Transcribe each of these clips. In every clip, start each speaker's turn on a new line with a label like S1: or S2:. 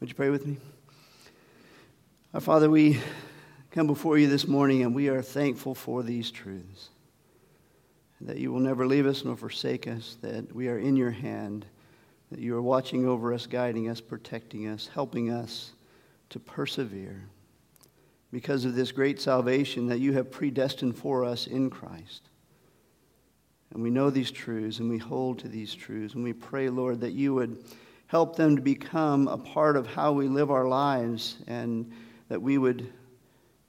S1: Would you pray with me? Our Father, we come before you this morning and we are thankful for these truths. That you will never leave us nor forsake us, that we are in your hand, that you are watching over us, guiding us, protecting us, helping us to persevere because of this great salvation that you have predestined for us in Christ. And we know these truths and we hold to these truths. And we pray, Lord, that you would help them to become a part of how we live our lives and that we would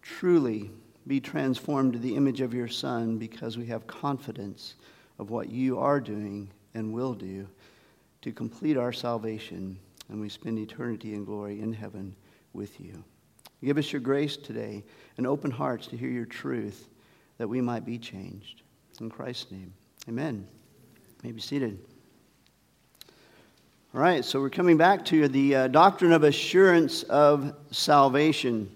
S1: truly be transformed to the image of your Son because we have confidence of what you are doing and will do to complete our salvation and we spend eternity in glory in heaven with you. Give us your grace today and open hearts to hear your truth that we might be changed. In Christ's name, amen. You may be seated. All right, so we're coming back to the uh, doctrine of assurance of salvation.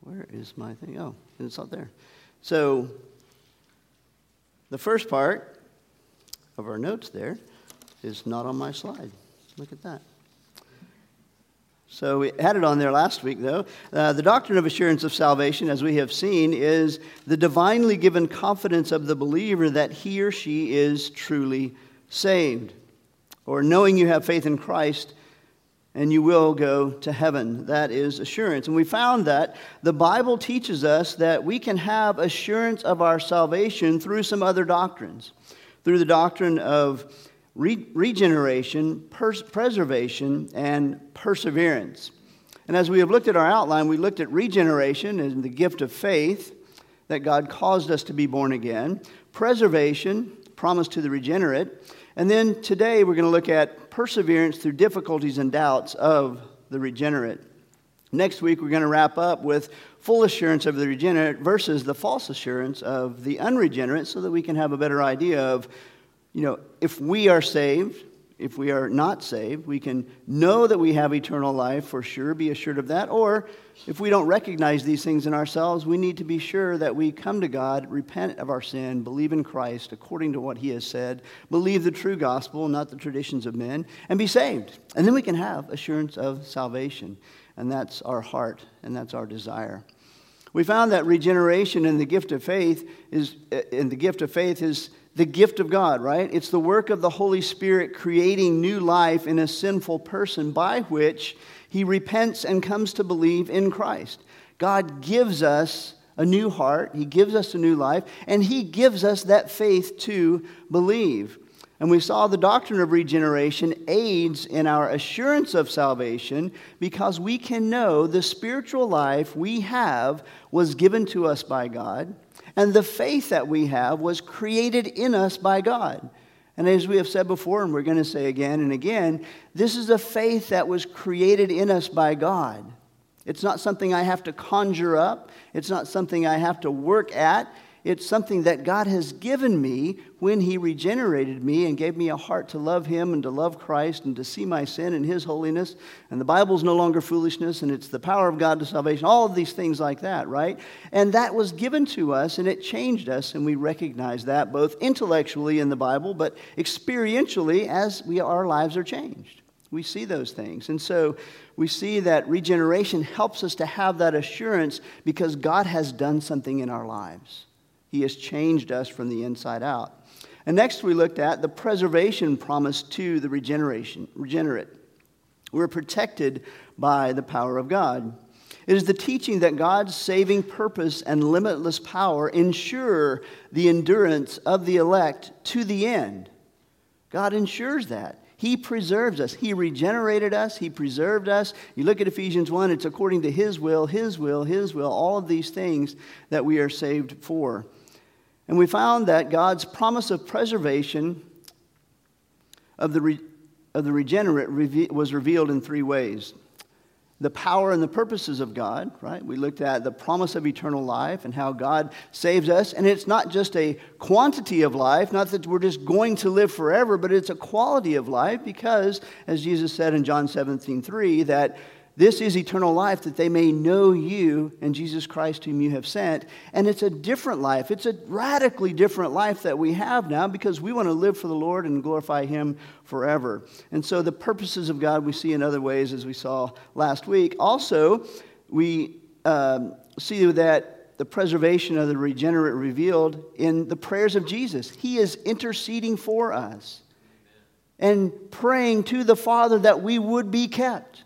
S1: Where is my thing? Oh, it's out there. So, the first part of our notes there is not on my slide. Look at that. So we had it on there last week, though. Uh, the doctrine of assurance of salvation, as we have seen, is the divinely given confidence of the believer that he or she is truly saved, or knowing you have faith in Christ and you will go to heaven. That is assurance. And we found that the Bible teaches us that we can have assurance of our salvation through some other doctrines, through the doctrine of re- regeneration, pers- preservation, and perseverance. And as we have looked at our outline, we looked at regeneration and the gift of faith that God caused us to be born again, preservation, promise to the regenerate, and then today we're going to look at perseverance through difficulties and doubts of the regenerate. Next week we're going to wrap up with full assurance of the regenerate versus the false assurance of the unregenerate so that we can have a better idea of you know, if we are saved, if we are not saved, we can know that we have eternal life for sure, be assured of that. Or if we don't recognize these things in ourselves, we need to be sure that we come to God, repent of our sin, believe in Christ according to what He has said, believe the true gospel, not the traditions of men, and be saved. And then we can have assurance of salvation. And that's our heart, and that's our desire. We found that regeneration and the gift of faith is, in the gift of faith is the gift of God, right? It's the work of the Holy Spirit creating new life in a sinful person by which he repents and comes to believe in Christ. God gives us a new heart, he gives us a new life, and he gives us that faith to believe. And we saw the doctrine of regeneration aids in our assurance of salvation because we can know the spiritual life we have was given to us by God and the faith that we have was created in us by God. And as we have said before, and we're going to say again and again, this is a faith that was created in us by God. It's not something I have to conjure up, it's not something I have to work at. It's something that God has given me when He regenerated me and gave me a heart to love Him and to love Christ and to see my sin and His holiness. And the Bible's no longer foolishness and it's the power of God to salvation, all of these things like that, right? And that was given to us and it changed us, and we recognize that both intellectually in the Bible, but experientially as we, our lives are changed. We see those things. And so we see that regeneration helps us to have that assurance because God has done something in our lives. He has changed us from the inside out. And next, we looked at the preservation promise to the regeneration, regenerate. We're protected by the power of God. It is the teaching that God's saving purpose and limitless power ensure the endurance of the elect to the end. God ensures that. He preserves us. He regenerated us. He preserved us. You look at Ephesians 1, it's according to His will, His will, His will, all of these things that we are saved for. And we found that God's promise of preservation of the, re- of the regenerate reve- was revealed in three ways the power and the purposes of God, right? We looked at the promise of eternal life and how God saves us. And it's not just a quantity of life, not that we're just going to live forever, but it's a quality of life because, as Jesus said in John 17, 3, that This is eternal life, that they may know you and Jesus Christ, whom you have sent. And it's a different life. It's a radically different life that we have now because we want to live for the Lord and glorify Him forever. And so the purposes of God we see in other ways, as we saw last week. Also, we um, see that the preservation of the regenerate revealed in the prayers of Jesus. He is interceding for us and praying to the Father that we would be kept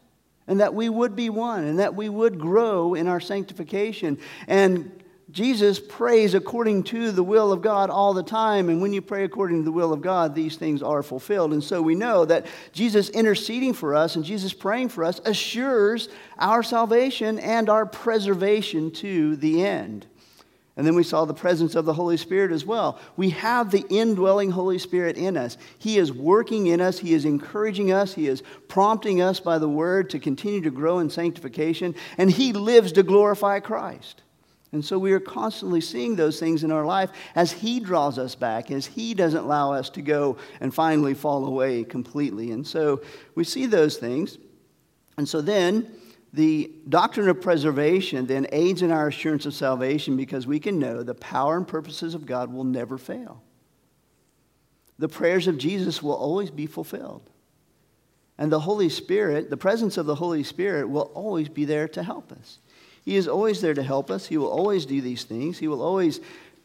S1: and that we would be one and that we would grow in our sanctification. And Jesus prays according to the will of God all the time. And when you pray according to the will of God, these things are fulfilled. And so we know that Jesus interceding for us and Jesus praying for us assures our salvation and our preservation to the end. And then we saw the presence of the Holy Spirit as well. We have the indwelling Holy Spirit in us. He is working in us, He is encouraging us, He is prompting us by the Word to continue to grow in sanctification, and He lives to glorify Christ. And so we are constantly seeing those things in our life as He draws us back, as He doesn't allow us to go and finally fall away completely. And so we see those things. And so then the doctrine of preservation then aids in our assurance of salvation because we can know the power and purposes of God will never fail. The prayers of Jesus will always be fulfilled. And the Holy Spirit, the presence of the Holy Spirit, will always be there to help us. He is always there to help us. He will always do these things. He will always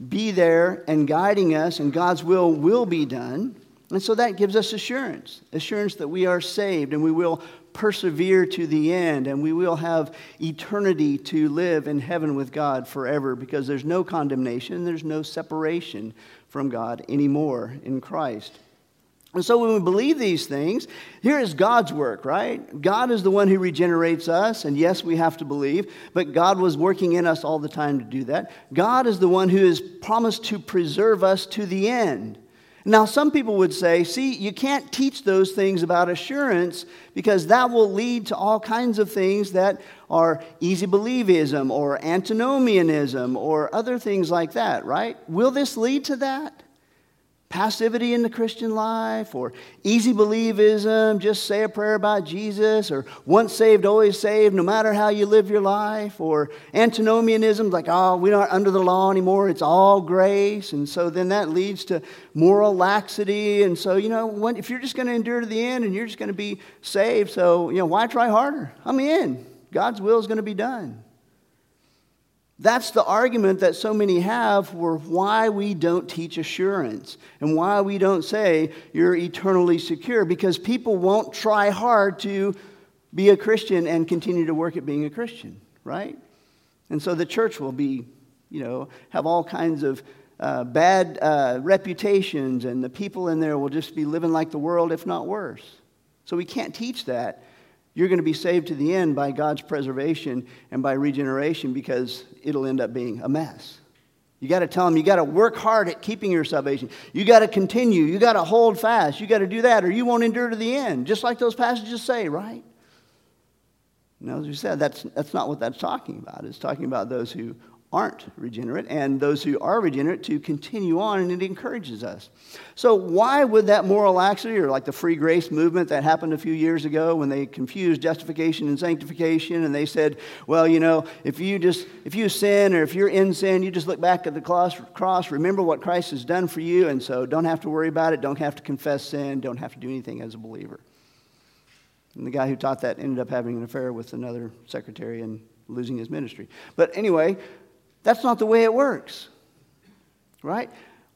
S1: be there and guiding us, and God's will will be done. And so that gives us assurance assurance that we are saved and we will persevere to the end, and we will have eternity to live in heaven with God forever because there's no condemnation, there's no separation from God anymore in Christ. And so when we believe these things, here is God's work, right? God is the one who regenerates us, and yes, we have to believe, but God was working in us all the time to do that. God is the one who has promised to preserve us to the end. Now, some people would say, see, you can't teach those things about assurance because that will lead to all kinds of things that are easy believism or antinomianism or other things like that, right? Will this lead to that? Passivity in the Christian life or easy believism, just say a prayer about Jesus, or once saved, always saved, no matter how you live your life, or antinomianism, like, ah, oh, we're not under the law anymore, it's all grace. And so then that leads to moral laxity. And so, you know, when, if you're just going to endure to the end and you're just going to be saved, so, you know, why try harder? I'm in. God's will is going to be done. That's the argument that so many have for why we don't teach assurance and why we don't say you're eternally secure because people won't try hard to be a Christian and continue to work at being a Christian, right? And so the church will be, you know, have all kinds of uh, bad uh, reputations and the people in there will just be living like the world, if not worse. So we can't teach that you're going to be saved to the end by God's preservation and by regeneration because it'll end up being a mess. You got to tell them you got to work hard at keeping your salvation. You got to continue. You got to hold fast. You got to do that or you won't endure to the end, just like those passages say, right? Now, as we said, that's, that's not what that's talking about. It's talking about those who aren't regenerate and those who are regenerate to continue on, and it encourages us. So, why would that moral laxity, or like the free grace movement that happened a few years ago when they confused justification and sanctification, and they said, well, you know, if you just, if you sin or if you're in sin, you just look back at the cross, remember what Christ has done for you, and so don't have to worry about it, don't have to confess sin, don't have to do anything as a believer. And the guy who taught that ended up having an affair with another secretary and losing his ministry. But anyway, that's not the way it works, right?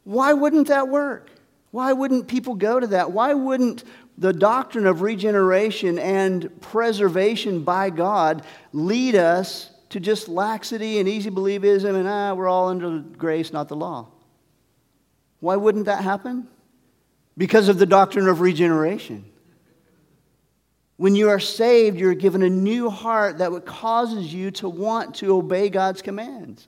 S1: Why wouldn't that work? Why wouldn't people go to that? Why wouldn't the doctrine of regeneration and preservation by God lead us to just laxity and easy believism and ah, we're all under grace, not the law? Why wouldn't that happen? Because of the doctrine of regeneration. When you are saved, you're given a new heart that causes you to want to obey God's commands.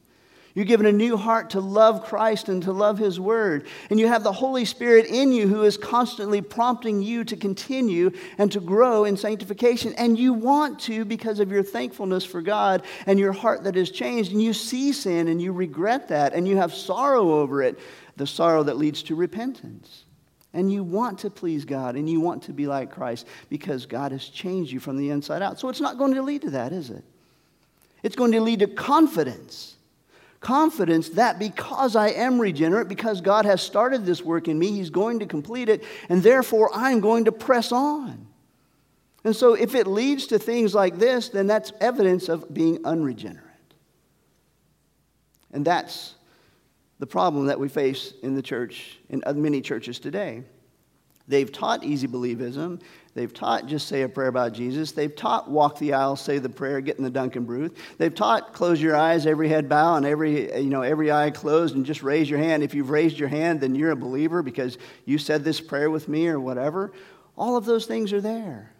S1: You're given a new heart to love Christ and to love His Word. And you have the Holy Spirit in you who is constantly prompting you to continue and to grow in sanctification. And you want to because of your thankfulness for God and your heart that has changed. And you see sin and you regret that and you have sorrow over it, the sorrow that leads to repentance. And you want to please God and you want to be like Christ because God has changed you from the inside out. So it's not going to lead to that, is it? It's going to lead to confidence. Confidence that because I am regenerate, because God has started this work in me, He's going to complete it, and therefore I'm going to press on. And so if it leads to things like this, then that's evidence of being unregenerate. And that's the problem that we face in the church, in many churches today. They've taught easy believism. They've taught just say a prayer about Jesus. They've taught walk the aisle, say the prayer, get in the dunking booth. They've taught close your eyes, every head bow, and every, you know, every eye closed, and just raise your hand. If you've raised your hand, then you're a believer because you said this prayer with me or whatever. All of those things are there.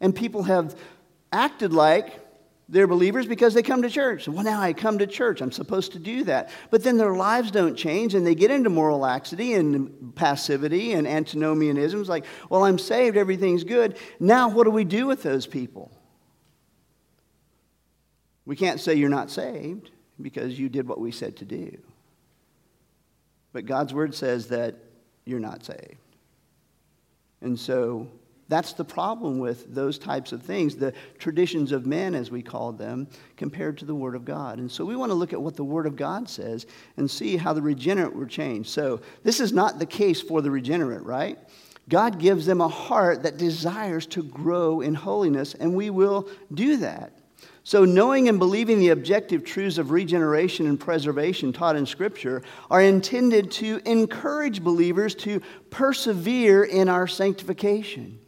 S1: And people have acted like they're believers because they come to church. Well, now I come to church. I'm supposed to do that. But then their lives don't change and they get into moral laxity and passivity and antinomianisms like, well, I'm saved, everything's good. Now, what do we do with those people? We can't say you're not saved because you did what we said to do. But God's word says that you're not saved. And so that's the problem with those types of things, the traditions of men, as we call them, compared to the Word of God. And so we want to look at what the Word of God says and see how the regenerate were changed. So this is not the case for the regenerate, right? God gives them a heart that desires to grow in holiness, and we will do that. So, knowing and believing the objective truths of regeneration and preservation taught in Scripture are intended to encourage believers to persevere in our sanctification.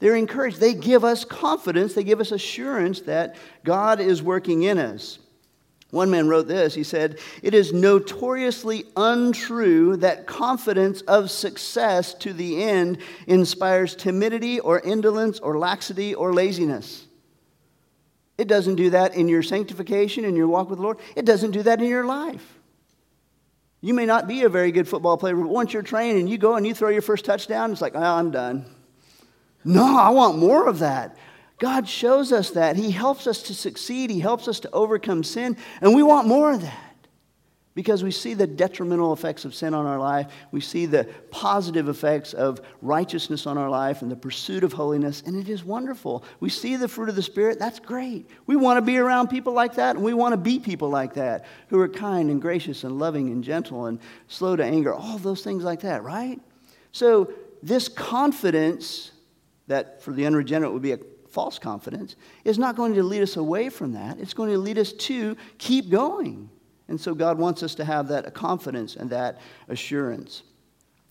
S1: They're encouraged. They give us confidence, they give us assurance that God is working in us. One man wrote this. He said, It is notoriously untrue that confidence of success to the end inspires timidity or indolence or laxity or laziness. It doesn't do that in your sanctification, in your walk with the Lord. It doesn't do that in your life. You may not be a very good football player, but once you're trained and you go and you throw your first touchdown, it's like, oh, I'm done. No, I want more of that. God shows us that. He helps us to succeed, He helps us to overcome sin, and we want more of that because we see the detrimental effects of sin on our life. We see the positive effects of righteousness on our life and the pursuit of holiness, and it is wonderful. We see the fruit of the Spirit. That's great. We want to be around people like that, and we want to be people like that who are kind and gracious and loving and gentle and slow to anger, all those things like that, right? So, this confidence that for the unregenerate would be a false confidence, is not going to lead us away from that. It's going to lead us to keep going. And so God wants us to have that confidence and that assurance.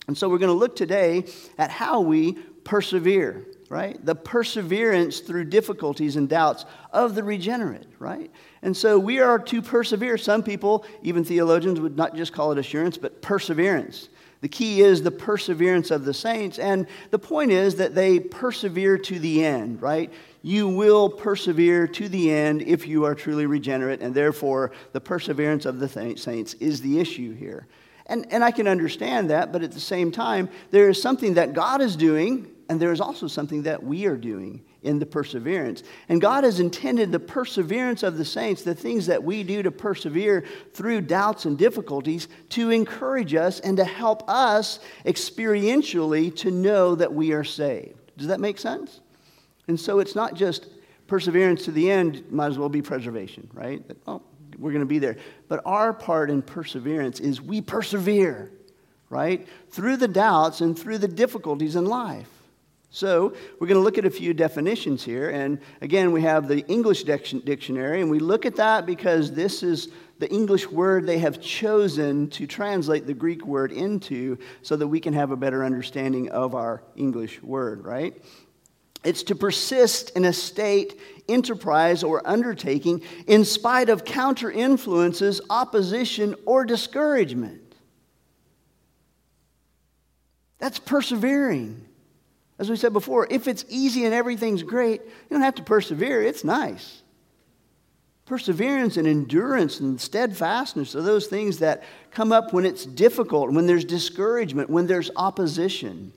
S1: And so we're going to look today at how we persevere, right? The perseverance through difficulties and doubts of the regenerate, right? And so we are to persevere. Some people, even theologians, would not just call it assurance, but perseverance. The key is the perseverance of the saints. And the point is that they persevere to the end, right? You will persevere to the end if you are truly regenerate, and therefore the perseverance of the saints is the issue here. And, and I can understand that, but at the same time, there is something that God is doing, and there is also something that we are doing in the perseverance. And God has intended the perseverance of the saints, the things that we do to persevere through doubts and difficulties, to encourage us and to help us experientially to know that we are saved. Does that make sense? And so it's not just perseverance to the end, might as well be preservation, right? That, oh, we're going to be there. But our part in perseverance is we persevere, right? Through the doubts and through the difficulties in life. So, we're going to look at a few definitions here. And again, we have the English dictionary, and we look at that because this is the English word they have chosen to translate the Greek word into so that we can have a better understanding of our English word, right? It's to persist in a state, enterprise, or undertaking in spite of counter influences, opposition, or discouragement. That's persevering. As we said before, if it's easy and everything's great, you don't have to persevere. It's nice. Perseverance and endurance and steadfastness are those things that come up when it's difficult, when there's discouragement, when there's opposition.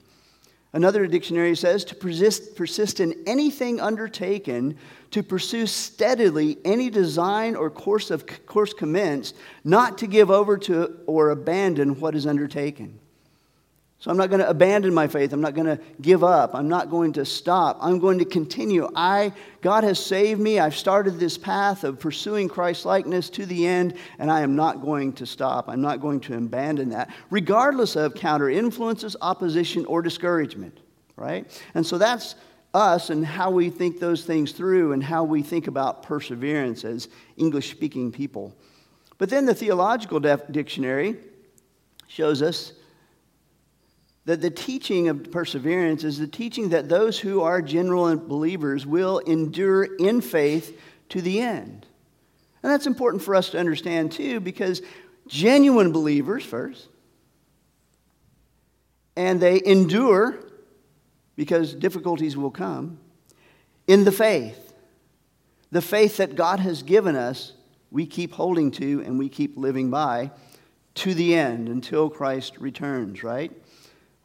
S1: Another dictionary says to persist, persist in anything undertaken, to pursue steadily any design or course of course commenced, not to give over to or abandon what is undertaken. So I'm not going to abandon my faith. I'm not going to give up. I'm not going to stop. I'm going to continue. I God has saved me. I've started this path of pursuing Christ likeness to the end and I am not going to stop. I'm not going to abandon that regardless of counter influences, opposition or discouragement, right? And so that's us and how we think those things through and how we think about perseverance as English speaking people. But then the theological dictionary shows us that the teaching of perseverance is the teaching that those who are general believers will endure in faith to the end. And that's important for us to understand too, because genuine believers first, and they endure because difficulties will come in the faith. The faith that God has given us, we keep holding to and we keep living by to the end until Christ returns, right?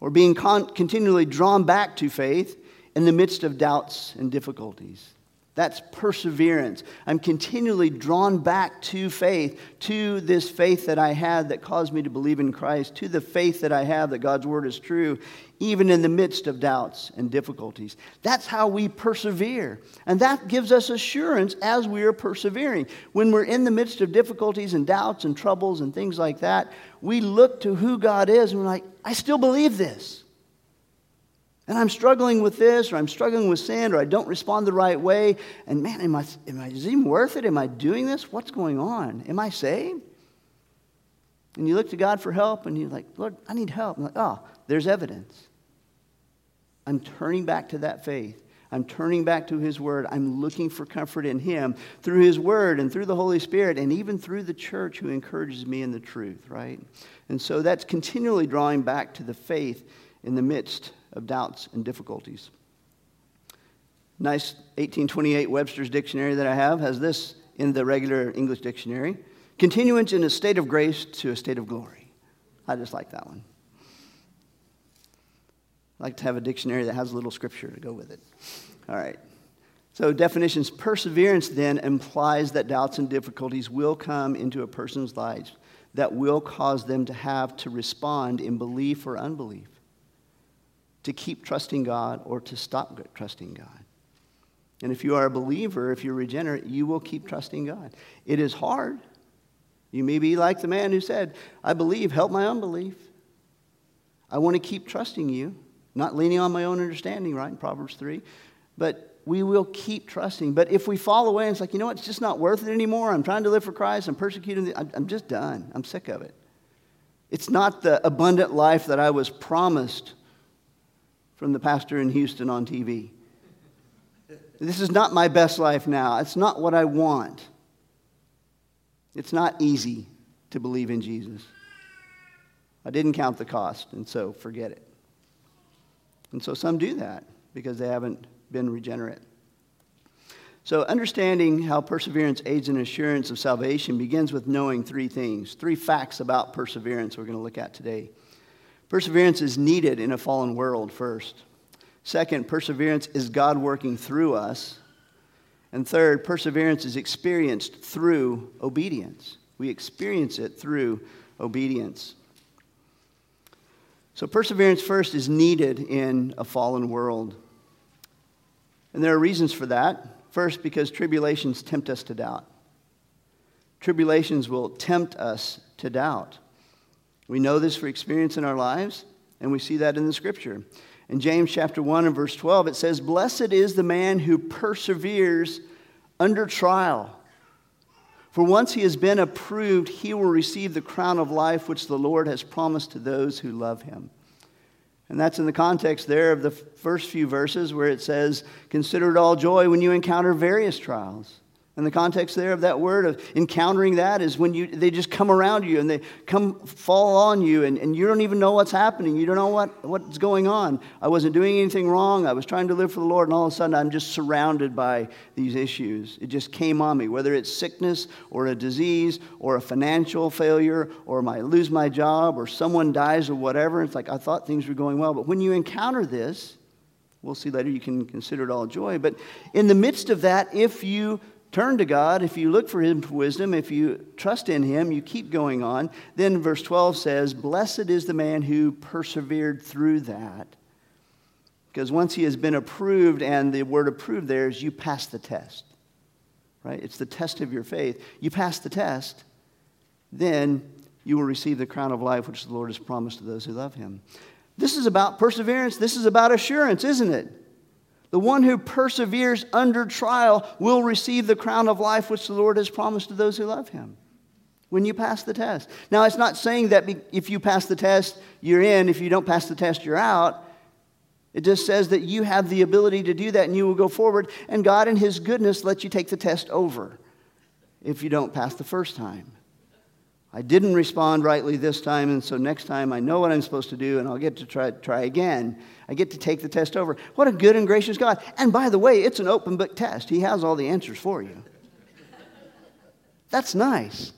S1: Or being con- continually drawn back to faith in the midst of doubts and difficulties. That's perseverance. I'm continually drawn back to faith, to this faith that I had that caused me to believe in Christ, to the faith that I have that God's word is true, even in the midst of doubts and difficulties. That's how we persevere. And that gives us assurance as we are persevering. When we're in the midst of difficulties and doubts and troubles and things like that, we look to who God is and we're like, I still believe this. And I'm struggling with this, or I'm struggling with sin, or I don't respond the right way. And man, am I, am I, is it even worth it? Am I doing this? What's going on? Am I saved? And you look to God for help, and you're like, Lord, I need help. I'm like, oh, there's evidence. I'm turning back to that faith. I'm turning back to His Word. I'm looking for comfort in Him through His Word and through the Holy Spirit and even through the church who encourages me in the truth, right? And so that's continually drawing back to the faith in the midst of doubts and difficulties. Nice 1828 Webster's dictionary that I have has this in the regular English dictionary continuance in a state of grace to a state of glory. I just like that one. I like to have a dictionary that has a little scripture to go with it. All right. So, definitions perseverance then implies that doubts and difficulties will come into a person's lives that will cause them to have to respond in belief or unbelief to keep trusting God or to stop trusting God. And if you are a believer, if you're regenerate, you will keep trusting God. It is hard. You may be like the man who said, I believe, help my unbelief. I want to keep trusting you, not leaning on my own understanding, right? In Proverbs 3. But we will keep trusting. But if we fall away it's like, you know what, it's just not worth it anymore. I'm trying to live for Christ. I'm persecuting. I'm just done. I'm sick of it. It's not the abundant life that I was promised from the pastor in Houston on TV. This is not my best life now. It's not what I want. It's not easy to believe in Jesus. I didn't count the cost, and so forget it. And so some do that because they haven't been regenerate. So, understanding how perseverance aids in assurance of salvation begins with knowing three things, three facts about perseverance we're going to look at today. Perseverance is needed in a fallen world, first. Second, perseverance is God working through us. And third, perseverance is experienced through obedience. We experience it through obedience. So, perseverance first is needed in a fallen world. And there are reasons for that. First, because tribulations tempt us to doubt. Tribulations will tempt us to doubt. We know this for experience in our lives, and we see that in the scripture. In James chapter 1 and verse 12, it says, Blessed is the man who perseveres under trial. For once he has been approved, he will receive the crown of life which the Lord has promised to those who love him. And that's in the context there of the first few verses where it says, Consider it all joy when you encounter various trials. And the context there of that word of encountering that is when you, they just come around you and they come fall on you and, and you don't even know what's happening. You don't know what, what's going on. I wasn't doing anything wrong. I was trying to live for the Lord, and all of a sudden I'm just surrounded by these issues. It just came on me, whether it's sickness or a disease or a financial failure or I lose my job or someone dies or whatever. It's like I thought things were going well. But when you encounter this, we'll see later, you can consider it all joy. But in the midst of that, if you turn to God, if you look for Him for wisdom, if you trust in Him, you keep going on. Then verse 12 says, Blessed is the man who persevered through that. Because once he has been approved, and the word approved there is you pass the test, right? It's the test of your faith. You pass the test, then you will receive the crown of life which the Lord has promised to those who love Him. This is about perseverance. This is about assurance, isn't it? The one who perseveres under trial will receive the crown of life which the Lord has promised to those who love him when you pass the test. Now, it's not saying that if you pass the test, you're in. If you don't pass the test, you're out. It just says that you have the ability to do that and you will go forward, and God, in His goodness, lets you take the test over if you don't pass the first time. I didn't respond rightly this time, and so next time I know what I'm supposed to do, and I'll get to try, try again. I get to take the test over. What a good and gracious God. And by the way, it's an open book test, He has all the answers for you. That's nice.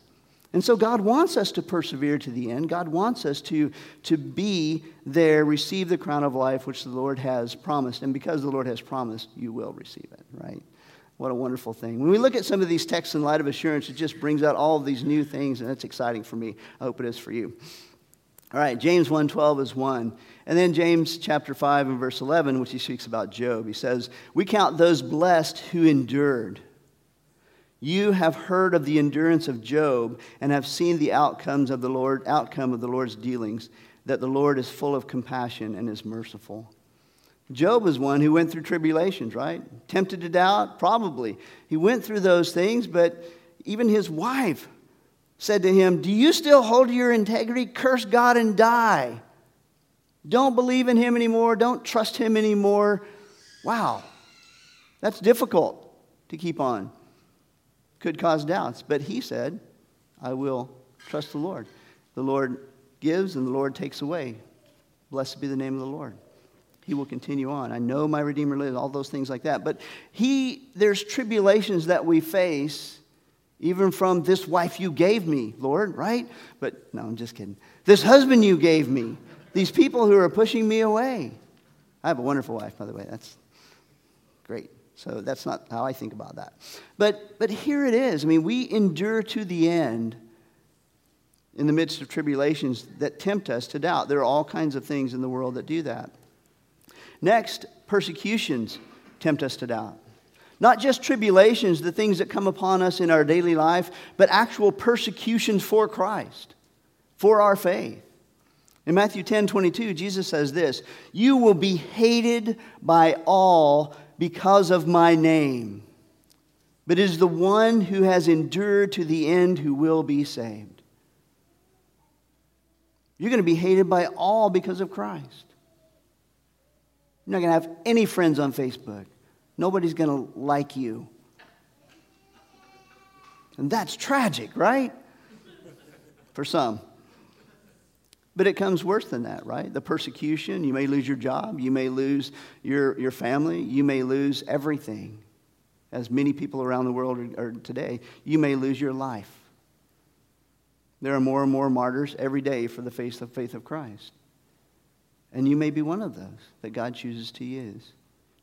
S1: And so God wants us to persevere to the end. God wants us to, to be there, receive the crown of life which the Lord has promised. And because the Lord has promised, you will receive it, right? What a wonderful thing. When we look at some of these texts in light of assurance, it just brings out all of these new things, and that's exciting for me. I hope it is for you. All right, James 1:12 is one. And then James chapter 5 and verse 11, which he speaks about Job. He says, "We count those blessed who endured. You have heard of the endurance of Job and have seen the outcomes of the Lord, outcome of the Lord's dealings, that the Lord is full of compassion and is merciful." Job was one who went through tribulations, right? Tempted to doubt? Probably. He went through those things, but even his wife said to him, Do you still hold to your integrity? Curse God and die. Don't believe in him anymore. Don't trust him anymore. Wow. That's difficult to keep on. Could cause doubts. But he said, I will trust the Lord. The Lord gives and the Lord takes away. Blessed be the name of the Lord he will continue on. I know my Redeemer lives, all those things like that. But he, there's tribulations that we face, even from this wife you gave me, Lord, right? But no, I'm just kidding. This husband you gave me, these people who are pushing me away. I have a wonderful wife, by the way. That's great. So that's not how I think about that. But, but here it is. I mean, we endure to the end in the midst of tribulations that tempt us to doubt. There are all kinds of things in the world that do that. Next, persecutions tempt us to doubt. Not just tribulations, the things that come upon us in our daily life, but actual persecutions for Christ, for our faith. In Matthew 10 22, Jesus says this You will be hated by all because of my name, but it is the one who has endured to the end who will be saved. You're going to be hated by all because of Christ. You're not going to have any friends on Facebook. Nobody's going to like you. And that's tragic, right? For some. But it comes worse than that, right? The persecution, you may lose your job, you may lose your, your family, you may lose everything. As many people around the world are, are today, you may lose your life. There are more and more martyrs every day for the faith of, faith of Christ. And you may be one of those that God chooses to use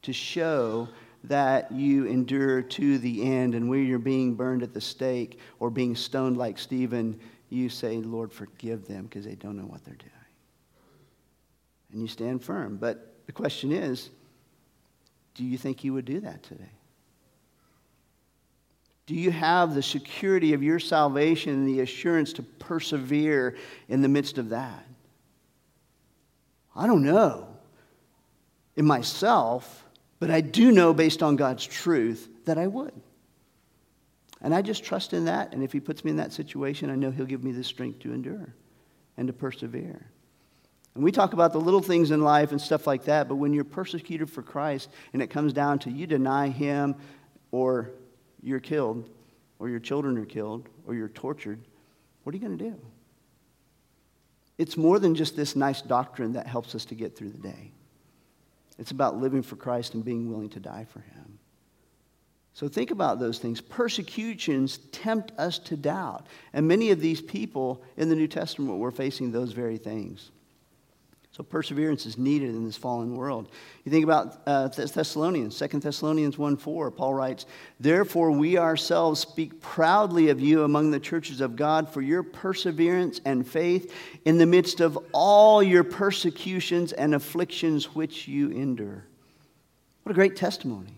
S1: to show that you endure to the end. And where you're being burned at the stake or being stoned like Stephen, you say, Lord, forgive them because they don't know what they're doing. And you stand firm. But the question is do you think you would do that today? Do you have the security of your salvation and the assurance to persevere in the midst of that? I don't know in myself, but I do know based on God's truth that I would. And I just trust in that. And if He puts me in that situation, I know He'll give me the strength to endure and to persevere. And we talk about the little things in life and stuff like that, but when you're persecuted for Christ and it comes down to you deny Him or you're killed or your children are killed or you're tortured, what are you going to do? It's more than just this nice doctrine that helps us to get through the day. It's about living for Christ and being willing to die for Him. So think about those things. Persecutions tempt us to doubt. And many of these people in the New Testament were facing those very things. So perseverance is needed in this fallen world. You think about uh, Thessalonians, 2 Thessalonians 1 4, Paul writes, Therefore we ourselves speak proudly of you among the churches of God for your perseverance and faith in the midst of all your persecutions and afflictions which you endure. What a great testimony.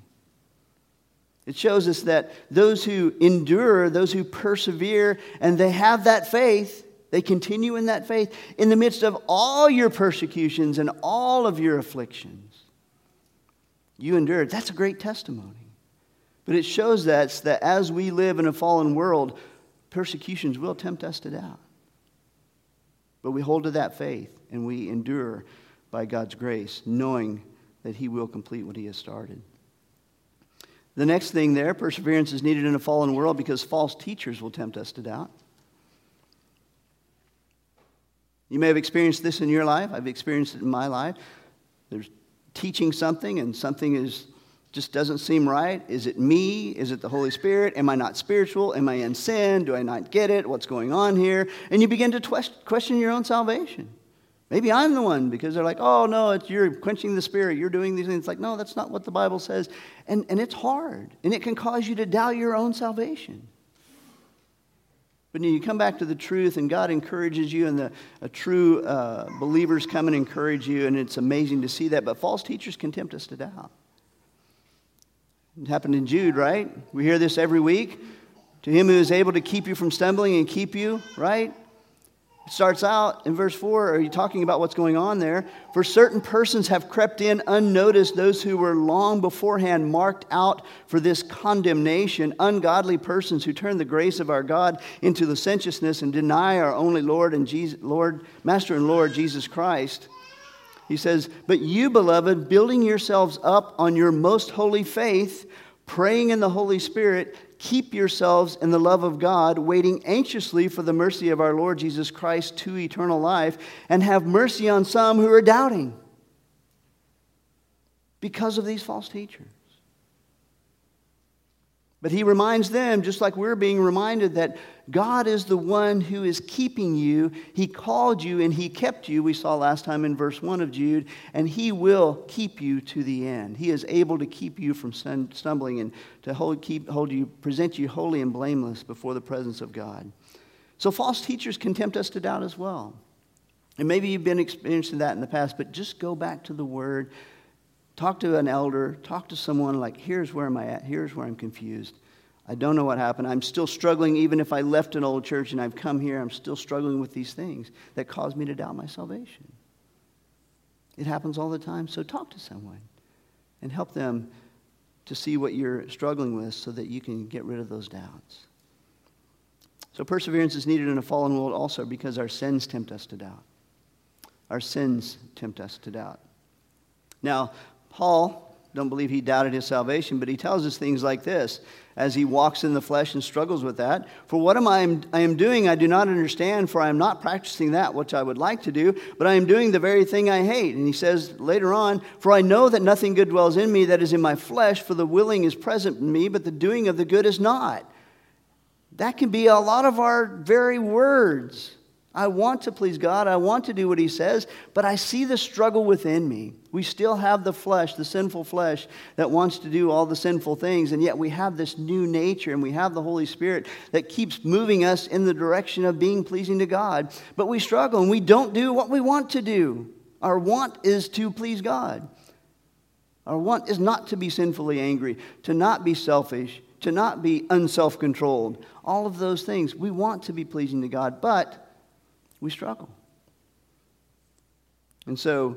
S1: It shows us that those who endure, those who persevere, and they have that faith, they continue in that faith in the midst of all your persecutions and all of your afflictions. You endured. That's a great testimony. But it shows us that as we live in a fallen world, persecutions will tempt us to doubt. But we hold to that faith and we endure by God's grace, knowing that He will complete what He has started. The next thing there, perseverance is needed in a fallen world because false teachers will tempt us to doubt. You may have experienced this in your life. I've experienced it in my life. There's teaching something and something is just doesn't seem right. Is it me? Is it the Holy Spirit? Am I not spiritual? Am I in sin? Do I not get it? What's going on here? And you begin to question your own salvation. Maybe I'm the one because they're like, oh, no, it's, you're quenching the spirit. You're doing these things. It's like, no, that's not what the Bible says. And, and it's hard. And it can cause you to doubt your own salvation. But you come back to the truth, and God encourages you, and the true uh, believers come and encourage you, and it's amazing to see that. But false teachers can tempt us to doubt. It happened in Jude, right? We hear this every week. To him who is able to keep you from stumbling and keep you, right? It starts out in verse 4, are you talking about what's going on there? For certain persons have crept in unnoticed, those who were long beforehand marked out for this condemnation, ungodly persons who turn the grace of our God into licentiousness and deny our only Lord and Jesus, Lord, Master and Lord Jesus Christ. He says, But you, beloved, building yourselves up on your most holy faith, praying in the Holy Spirit, keep yourselves in the love of God, waiting anxiously for the mercy of our Lord Jesus Christ to eternal life, and have mercy on some who are doubting because of these false teachers. But he reminds them, just like we're being reminded, that God is the one who is keeping you. He called you and He kept you, we saw last time in verse 1 of Jude, and He will keep you to the end. He is able to keep you from stumbling and to hold, keep, hold you, present you holy and blameless before the presence of God. So false teachers can tempt us to doubt as well. And maybe you've been experiencing that in the past, but just go back to the Word. Talk to an elder, talk to someone like, here's where am I at, here's where I'm confused. I don't know what happened. I'm still struggling, even if I left an old church and I've come here, I'm still struggling with these things that cause me to doubt my salvation. It happens all the time. So talk to someone and help them to see what you're struggling with so that you can get rid of those doubts. So perseverance is needed in a fallen world also because our sins tempt us to doubt. Our sins tempt us to doubt. Now, Paul don't believe he doubted his salvation, but he tells us things like this as he walks in the flesh and struggles with that. For what am I, I am doing, I do not understand, for I am not practicing that which I would like to do, but I am doing the very thing I hate. And he says later on, For I know that nothing good dwells in me that is in my flesh, for the willing is present in me, but the doing of the good is not. That can be a lot of our very words. I want to please God. I want to do what He says, but I see the struggle within me. We still have the flesh, the sinful flesh, that wants to do all the sinful things, and yet we have this new nature and we have the Holy Spirit that keeps moving us in the direction of being pleasing to God. But we struggle and we don't do what we want to do. Our want is to please God. Our want is not to be sinfully angry, to not be selfish, to not be unself controlled. All of those things. We want to be pleasing to God, but we struggle. And so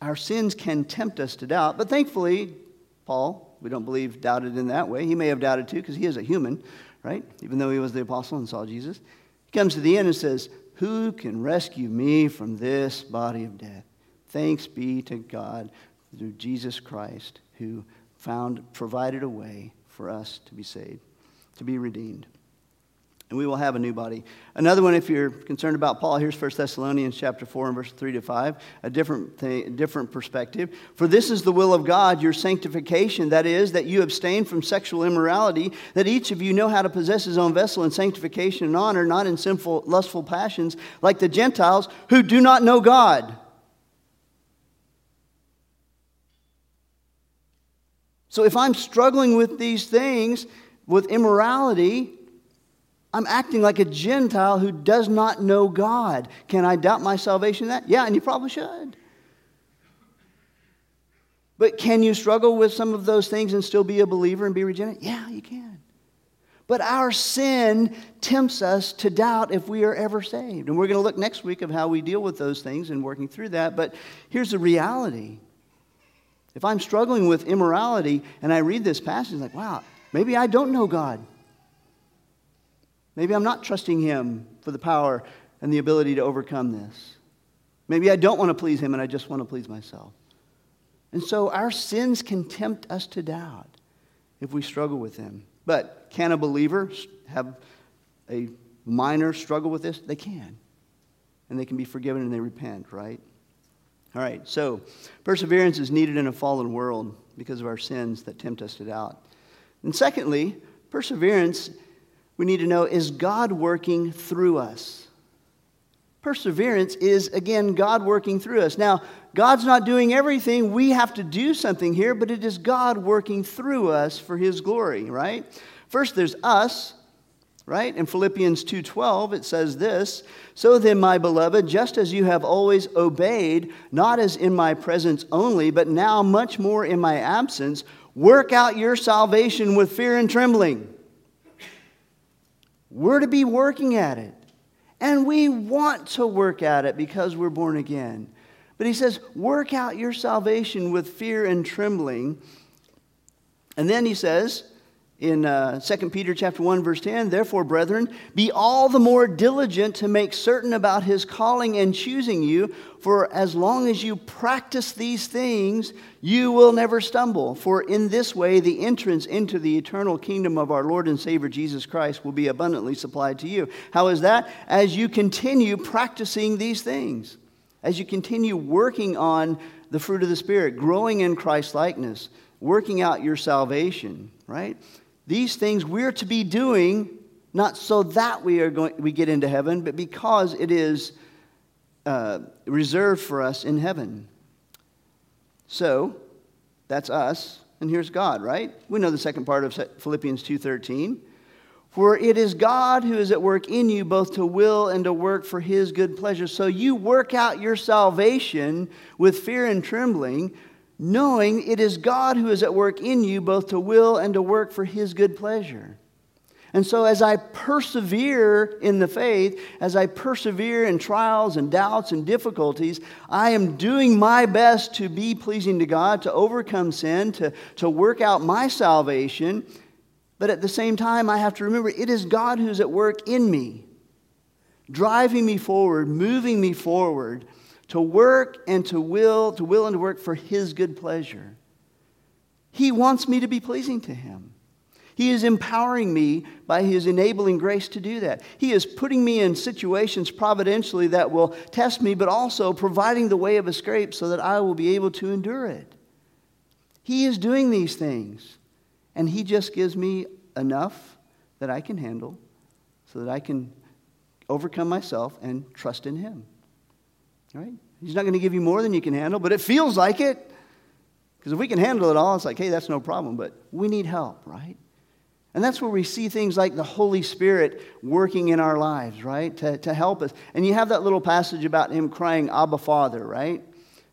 S1: our sins can tempt us to doubt, but thankfully, Paul, we don't believe, doubted in that way. He may have doubted too because he is a human, right? Even though he was the apostle and saw Jesus. He comes to the end and says, Who can rescue me from this body of death? Thanks be to God through Jesus Christ who found provided a way for us to be saved, to be redeemed and we will have a new body. Another one, if you're concerned about Paul, here's 1 Thessalonians chapter 4 and verse 3 to 5, a different, thing, different perspective. For this is the will of God, your sanctification, that is, that you abstain from sexual immorality, that each of you know how to possess his own vessel in sanctification and honor, not in sinful, lustful passions, like the Gentiles who do not know God. So if I'm struggling with these things, with immorality, I'm acting like a Gentile who does not know God. Can I doubt my salvation that? Yeah, and you probably should. But can you struggle with some of those things and still be a believer and be regenerate? Yeah, you can. But our sin tempts us to doubt if we are ever saved. And we're going to look next week of how we deal with those things and working through that. But here's the reality. If I'm struggling with immorality and I read this passage, like, wow, maybe I don't know God. Maybe I'm not trusting Him for the power and the ability to overcome this. Maybe I don't want to please Him and I just want to please myself. And so our sins can tempt us to doubt if we struggle with them. But can a believer have a minor struggle with this? They can. And they can be forgiven and they repent, right? All right, so perseverance is needed in a fallen world because of our sins that tempt us to doubt. And secondly, perseverance, we need to know, is God working through us? Perseverance is, again, God working through us. Now, God's not doing everything. We have to do something here, but it is God working through us for his glory, right? First there's us, right? In Philippians 2:12 it says this, "So then my beloved, just as you have always obeyed, not as in my presence only, but now much more in my absence, work out your salvation with fear and trembling." We're to be working at it. And we want to work at it because we're born again. But he says, work out your salvation with fear and trembling. And then he says in uh, 2 Peter chapter 1, verse 10, Therefore, brethren, be all the more diligent to make certain about his calling and choosing you, for as long as you practice these things, you will never stumble. For in this way, the entrance into the eternal kingdom of our Lord and Savior Jesus Christ will be abundantly supplied to you. How is that? As you continue practicing these things as you continue working on the fruit of the Spirit, growing in Christ likeness, working out your salvation, right? These things we're to be doing not so that we are going we get into heaven, but because it is uh, reserved for us in heaven. So that's us, and here's God, right? We know the second part of Philippians two thirteen. For it is God who is at work in you both to will and to work for his good pleasure. So you work out your salvation with fear and trembling, knowing it is God who is at work in you both to will and to work for his good pleasure. And so, as I persevere in the faith, as I persevere in trials and doubts and difficulties, I am doing my best to be pleasing to God, to overcome sin, to, to work out my salvation but at the same time, I have to remember it is God who's at work in me, driving me forward, moving me forward to work and to will, to will and to work for His good pleasure. He wants me to be pleasing to Him. He is empowering me by His enabling grace to do that. He is putting me in situations providentially that will test me, but also providing the way of escape so that I will be able to endure it. He is doing these things. And He just gives me enough that I can handle so that I can overcome myself and trust in Him. Right? He's not going to give you more than you can handle, but it feels like it. Because if we can handle it all, it's like, hey, that's no problem. But we need help, right? And that's where we see things like the Holy Spirit working in our lives, right? To, to help us. And you have that little passage about him crying, Abba, Father, right?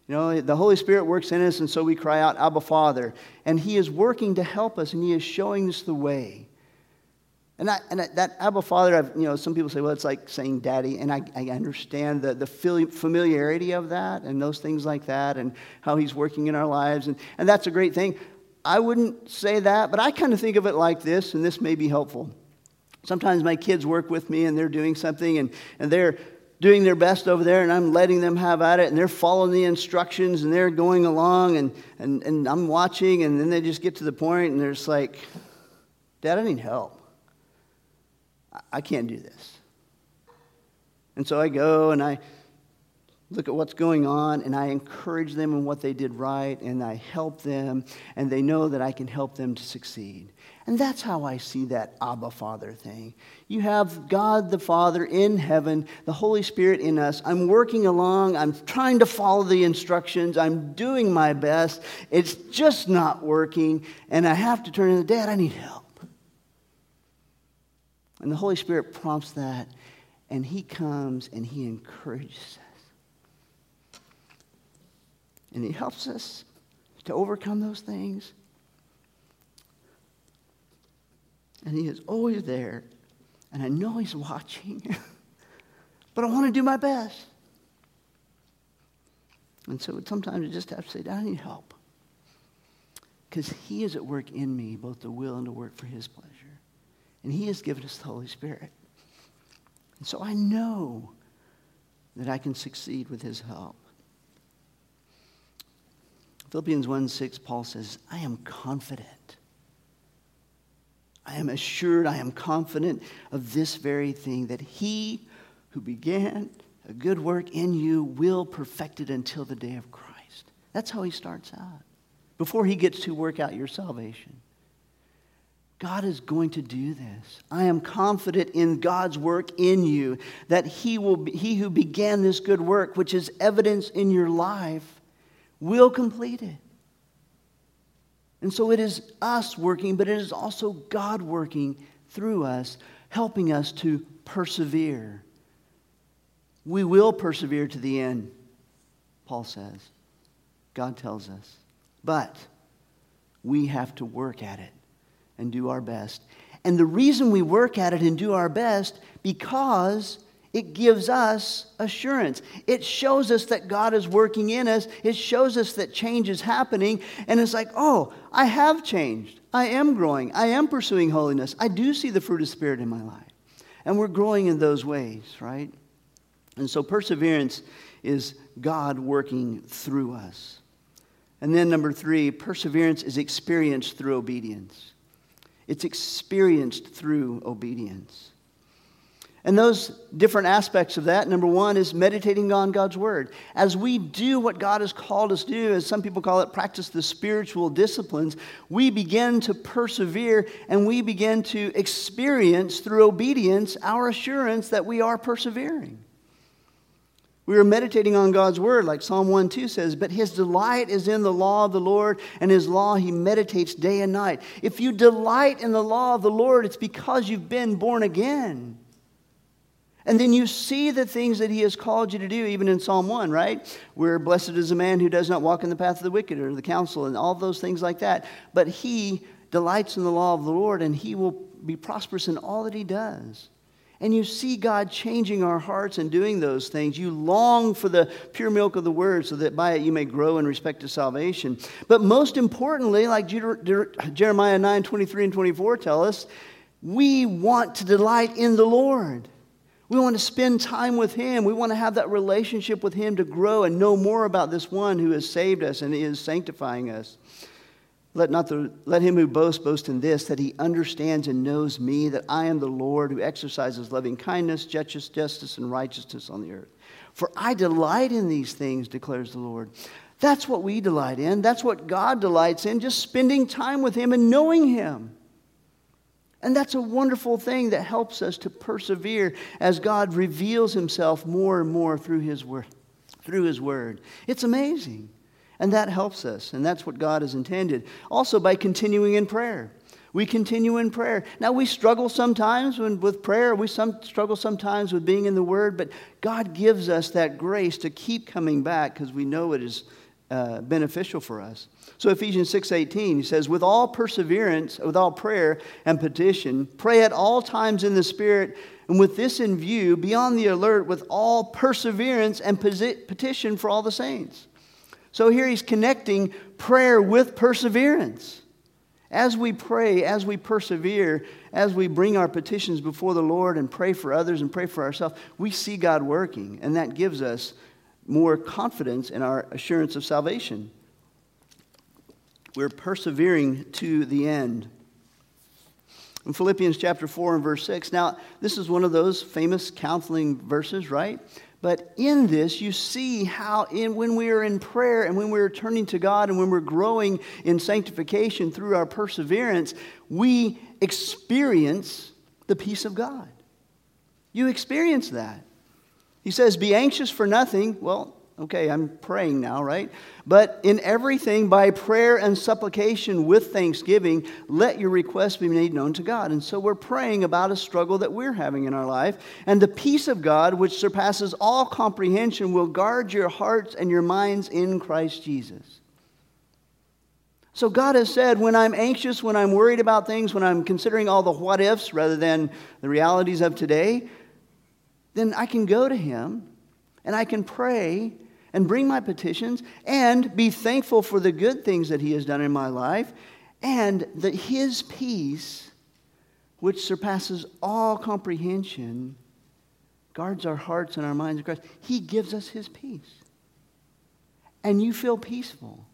S1: You know, the Holy Spirit works in us, and so we cry out, Abba, Father. And He is working to help us, and He is showing us the way. And, that, and that Abba, Father, I've, you know, some people say, well, it's like saying daddy. And I, I understand the, the familiarity of that and those things like that and how He's working in our lives. And, and that's a great thing. I wouldn't say that, but I kind of think of it like this, and this may be helpful. Sometimes my kids work with me and they're doing something and, and they're doing their best over there, and I'm letting them have at it, and they're following the instructions, and they're going along, and, and, and I'm watching, and then they just get to the point, and they're just like, Dad, I need help. I can't do this. And so I go and I look at what's going on and I encourage them in what they did right and I help them and they know that I can help them to succeed. And that's how I see that Abba Father thing. You have God the Father in heaven, the Holy Spirit in us. I'm working along, I'm trying to follow the instructions, I'm doing my best. It's just not working, and I have to turn to the Dad, I need help. And the Holy Spirit prompts that, and He comes and He encourages us. And He helps us to overcome those things. And He is always there. And I know He's watching. but I want to do my best. And so sometimes I just have to say, I need help. Because He is at work in me, both to will and to work for His pleasure. And He has given us the Holy Spirit. And so I know that I can succeed with His help. Philippians 1 6, Paul says, I am confident. I am assured, I am confident of this very thing that he who began a good work in you will perfect it until the day of Christ. That's how he starts out. Before he gets to work out your salvation. God is going to do this. I am confident in God's work in you that he will be, he who began this good work which is evidence in your life will complete it. And so it is us working, but it is also God working through us, helping us to persevere. We will persevere to the end, Paul says. God tells us. But we have to work at it and do our best. And the reason we work at it and do our best because it gives us assurance. It shows us that God is working in us. It shows us that change is happening. And it's like, oh, I have changed. I am growing. I am pursuing holiness. I do see the fruit of Spirit in my life. And we're growing in those ways, right? And so perseverance is God working through us. And then, number three, perseverance is experienced through obedience. It's experienced through obedience. And those different aspects of that, number one, is meditating on God's word. As we do what God has called us to do, as some people call it, practice the spiritual disciplines, we begin to persevere and we begin to experience through obedience our assurance that we are persevering. We are meditating on God's word, like Psalm 1 2 says, but his delight is in the law of the Lord, and his law he meditates day and night. If you delight in the law of the Lord, it's because you've been born again. And then you see the things that he has called you to do, even in Psalm 1, right? Where blessed is a man who does not walk in the path of the wicked or the counsel and all those things like that. But he delights in the law of the Lord and he will be prosperous in all that he does. And you see God changing our hearts and doing those things. You long for the pure milk of the word so that by it you may grow in respect to salvation. But most importantly, like Jeremiah 9 23 and 24 tell us, we want to delight in the Lord. We want to spend time with Him. We want to have that relationship with Him to grow and know more about this one who has saved us and is sanctifying us. Let, not the, let him who boasts boast in this, that he understands and knows me, that I am the Lord who exercises loving kindness, justice, justice, and righteousness on the earth. For I delight in these things, declares the Lord. That's what we delight in. That's what God delights in, just spending time with Him and knowing Him. And that's a wonderful thing that helps us to persevere as God reveals himself more and more through his word. Through his word. It's amazing. And that helps us. And that's what God has intended. Also by continuing in prayer. We continue in prayer. Now we struggle sometimes when, with prayer. We some, struggle sometimes with being in the word, but God gives us that grace to keep coming back because we know it is uh, beneficial for us. So Ephesians 6:18 he says with all perseverance with all prayer and petition pray at all times in the spirit and with this in view be on the alert with all perseverance and petition for all the saints. So here he's connecting prayer with perseverance. As we pray, as we persevere, as we bring our petitions before the Lord and pray for others and pray for ourselves, we see God working, and that gives us more confidence in our assurance of salvation. We're persevering to the end. In Philippians chapter 4 and verse 6, now this is one of those famous counseling verses, right? But in this, you see how in, when we are in prayer and when we're turning to God and when we're growing in sanctification through our perseverance, we experience the peace of God. You experience that. He says, Be anxious for nothing. Well, Okay, I'm praying now, right? But in everything, by prayer and supplication with thanksgiving, let your requests be made known to God. And so we're praying about a struggle that we're having in our life. And the peace of God, which surpasses all comprehension, will guard your hearts and your minds in Christ Jesus. So God has said, when I'm anxious, when I'm worried about things, when I'm considering all the what ifs rather than the realities of today, then I can go to Him and I can pray and bring my petitions and be thankful for the good things that He has done in my life, and that His peace, which surpasses all comprehension, guards our hearts and our minds in Christ. He gives us His peace. And you feel peaceful.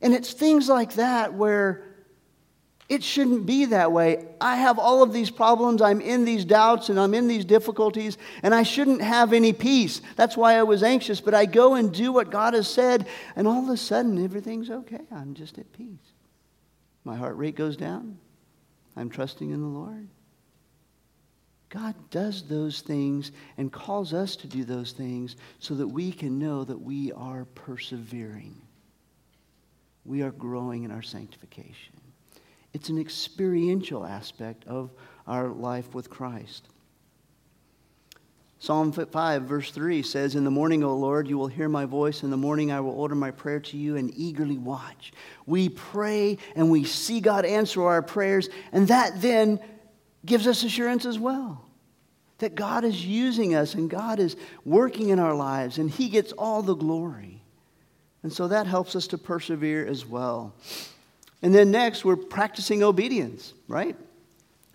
S1: And it's things like that where it shouldn't be that way. I have all of these problems. I'm in these doubts and I'm in these difficulties, and I shouldn't have any peace. That's why I was anxious. But I go and do what God has said, and all of a sudden, everything's okay. I'm just at peace. My heart rate goes down. I'm trusting in the Lord. God does those things and calls us to do those things so that we can know that we are persevering. We are growing in our sanctification. It's an experiential aspect of our life with Christ. Psalm 5, verse 3 says, In the morning, O Lord, you will hear my voice. In the morning, I will order my prayer to you and eagerly watch. We pray and we see God answer our prayers, and that then gives us assurance as well that God is using us and God is working in our lives, and He gets all the glory. And so that helps us to persevere as well. And then next, we're practicing obedience, right?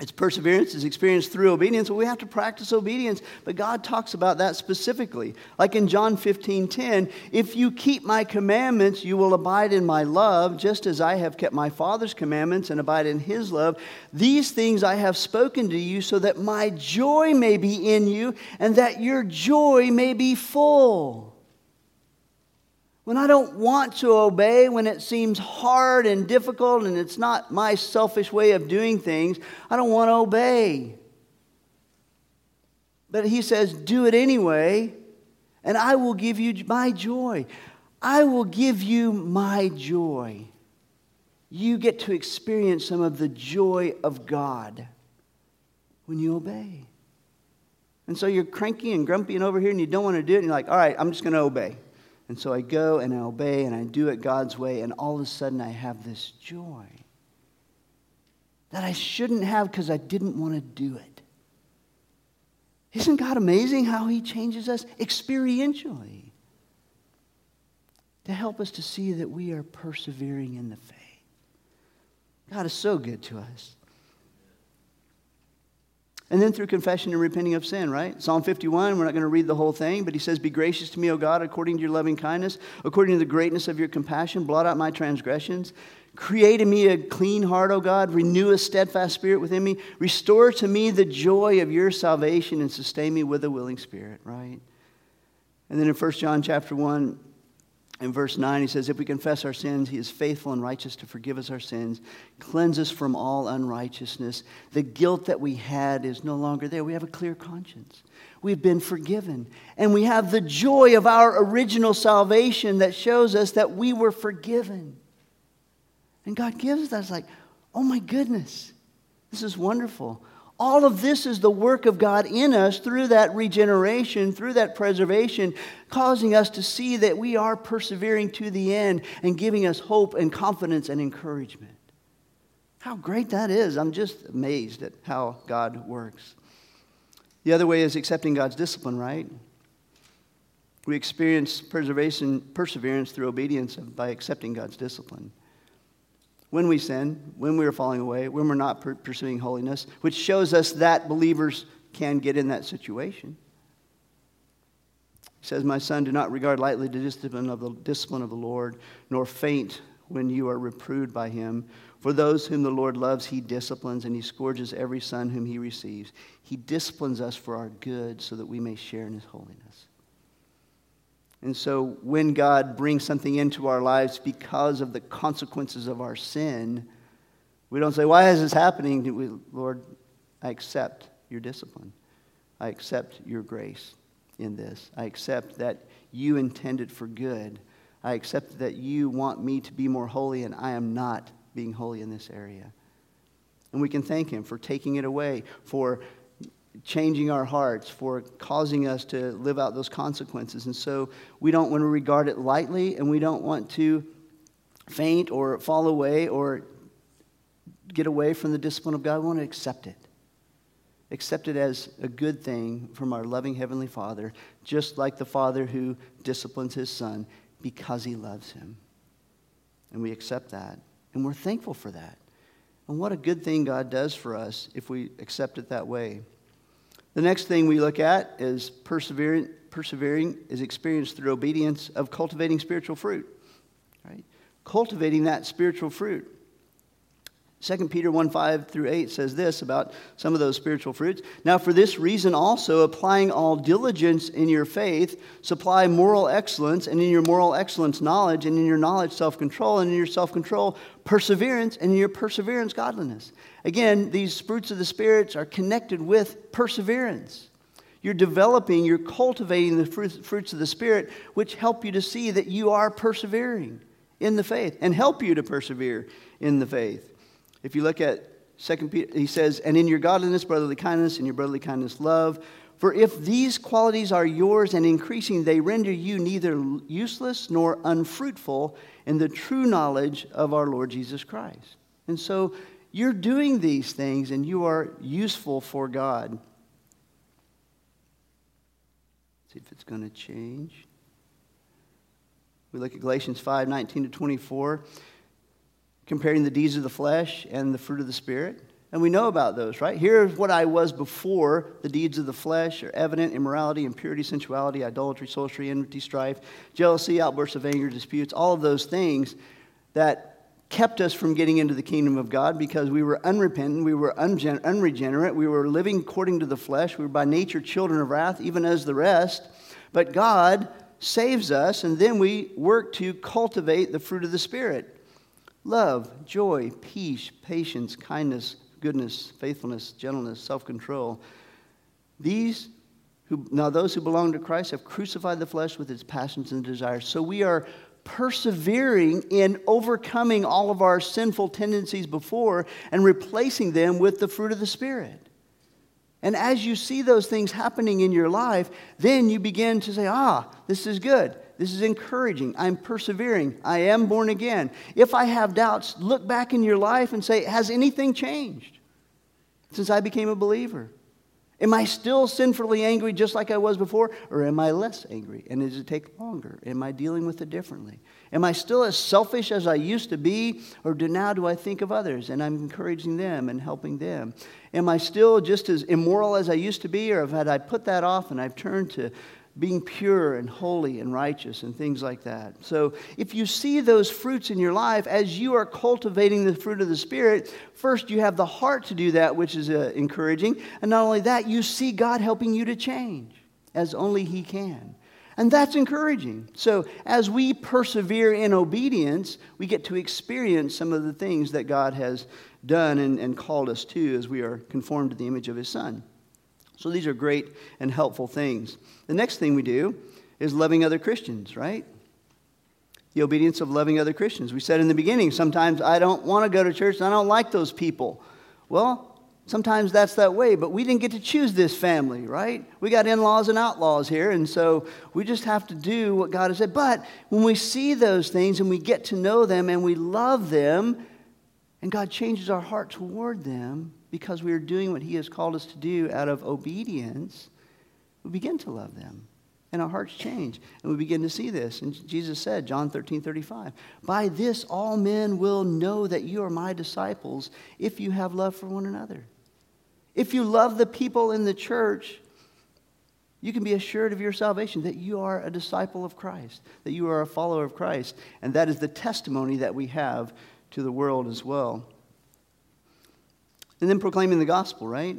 S1: It's perseverance, it's experience through obedience, but we have to practice obedience. But God talks about that specifically. Like in John 15 10, if you keep my commandments, you will abide in my love, just as I have kept my Father's commandments and abide in his love. These things I have spoken to you, so that my joy may be in you, and that your joy may be full. When I don't want to obey, when it seems hard and difficult and it's not my selfish way of doing things, I don't want to obey. But he says, do it anyway, and I will give you my joy. I will give you my joy. You get to experience some of the joy of God when you obey. And so you're cranky and grumpy and over here and you don't want to do it, and you're like, all right, I'm just going to obey. And so I go and I obey and I do it God's way, and all of a sudden I have this joy that I shouldn't have because I didn't want to do it. Isn't God amazing how He changes us experientially to help us to see that we are persevering in the faith? God is so good to us. And then through confession and repenting of sin, right? Psalm 51, we're not going to read the whole thing, but he says, Be gracious to me, O God, according to your loving kindness, according to the greatness of your compassion, blot out my transgressions. Create in me a clean heart, O God. Renew a steadfast spirit within me. Restore to me the joy of your salvation and sustain me with a willing spirit, right? And then in 1 John chapter 1, in verse 9, he says, If we confess our sins, he is faithful and righteous to forgive us our sins, cleanse us from all unrighteousness. The guilt that we had is no longer there. We have a clear conscience. We've been forgiven. And we have the joy of our original salvation that shows us that we were forgiven. And God gives us, like, oh my goodness, this is wonderful. All of this is the work of God in us through that regeneration, through that preservation, causing us to see that we are persevering to the end and giving us hope and confidence and encouragement. How great that is. I'm just amazed at how God works. The other way is accepting God's discipline, right? We experience preservation, perseverance through obedience by accepting God's discipline when we sin, when we are falling away, when we're not pursuing holiness, which shows us that believers can get in that situation. He says, My son, do not regard lightly the discipline of the discipline of the Lord, nor faint when you are reproved by him. For those whom the Lord loves, he disciplines, and he scourges every son whom he receives. He disciplines us for our good so that we may share in his holiness. And so when God brings something into our lives because of the consequences of our sin, we don't say, Why is this happening? We, Lord, I accept your discipline. I accept your grace in this. I accept that you intended for good. I accept that you want me to be more holy, and I am not being holy in this area. And we can thank Him for taking it away, for changing our hearts, for causing us to live out those consequences. And so we don't want to regard it lightly, and we don't want to faint or fall away or get away from the discipline of God. We want to accept it. Accept it as a good thing from our loving Heavenly Father, just like the Father who disciplines His Son because He loves Him. And we accept that. And we're thankful for that. And what a good thing God does for us if we accept it that way. The next thing we look at is persevering, persevering is experienced through obedience of cultivating spiritual fruit. Right? Cultivating that spiritual fruit. 2 Peter 1 5 through 8 says this about some of those spiritual fruits. Now, for this reason also, applying all diligence in your faith, supply moral excellence, and in your moral excellence, knowledge, and in your knowledge, self control, and in your self control, perseverance, and in your perseverance, godliness. Again, these fruits of the spirits are connected with perseverance. You're developing, you're cultivating the fruits of the Spirit, which help you to see that you are persevering in the faith and help you to persevere in the faith. If you look at Second Peter, he says, And in your godliness, brotherly kindness, and your brotherly kindness, love. For if these qualities are yours and increasing, they render you neither useless nor unfruitful in the true knowledge of our Lord Jesus Christ. And so you're doing these things and you are useful for God. See if it's going to change. We look at Galatians 5 19 to 24 comparing the deeds of the flesh and the fruit of the Spirit. And we know about those, right? Here's what I was before the deeds of the flesh are evident immorality, impurity, sensuality, idolatry, sorcery, enmity, strife, jealousy, outbursts of anger, disputes, all of those things that kept us from getting into the kingdom of God because we were unrepentant, we were unregenerate, we were living according to the flesh, we were by nature children of wrath, even as the rest. But God saves us, and then we work to cultivate the fruit of the Spirit love, joy, peace, patience, kindness, goodness, faithfulness, gentleness, self control. These who, now those who belong to Christ have crucified the flesh with its passions and desires. So we are persevering in overcoming all of our sinful tendencies before and replacing them with the fruit of the Spirit. And as you see those things happening in your life, then you begin to say, ah, this is good. This is encouraging. I'm persevering. I am born again. If I have doubts, look back in your life and say, Has anything changed since I became a believer? Am I still sinfully angry just like I was before? Or am I less angry? And does it take longer? Am I dealing with it differently? Am I still as selfish as I used to be? Or do now do I think of others and I'm encouraging them and helping them? Am I still just as immoral as I used to be? Or have I put that off and I've turned to being pure and holy and righteous and things like that. So, if you see those fruits in your life as you are cultivating the fruit of the Spirit, first you have the heart to do that, which is uh, encouraging. And not only that, you see God helping you to change as only He can. And that's encouraging. So, as we persevere in obedience, we get to experience some of the things that God has done and, and called us to as we are conformed to the image of His Son. So these are great and helpful things. The next thing we do is loving other Christians, right? The obedience of loving other Christians. We said in the beginning, sometimes I don't want to go to church and I don't like those people. Well, sometimes that's that way, but we didn't get to choose this family, right? We got in laws and outlaws here, and so we just have to do what God has said. But when we see those things and we get to know them and we love them, and God changes our heart toward them, because we are doing what He has called us to do out of obedience, we begin to love them. And our hearts change. And we begin to see this. And Jesus said, John 13, 35, By this all men will know that you are my disciples if you have love for one another. If you love the people in the church, you can be assured of your salvation that you are a disciple of Christ, that you are a follower of Christ. And that is the testimony that we have to the world as well. And then proclaiming the gospel, right?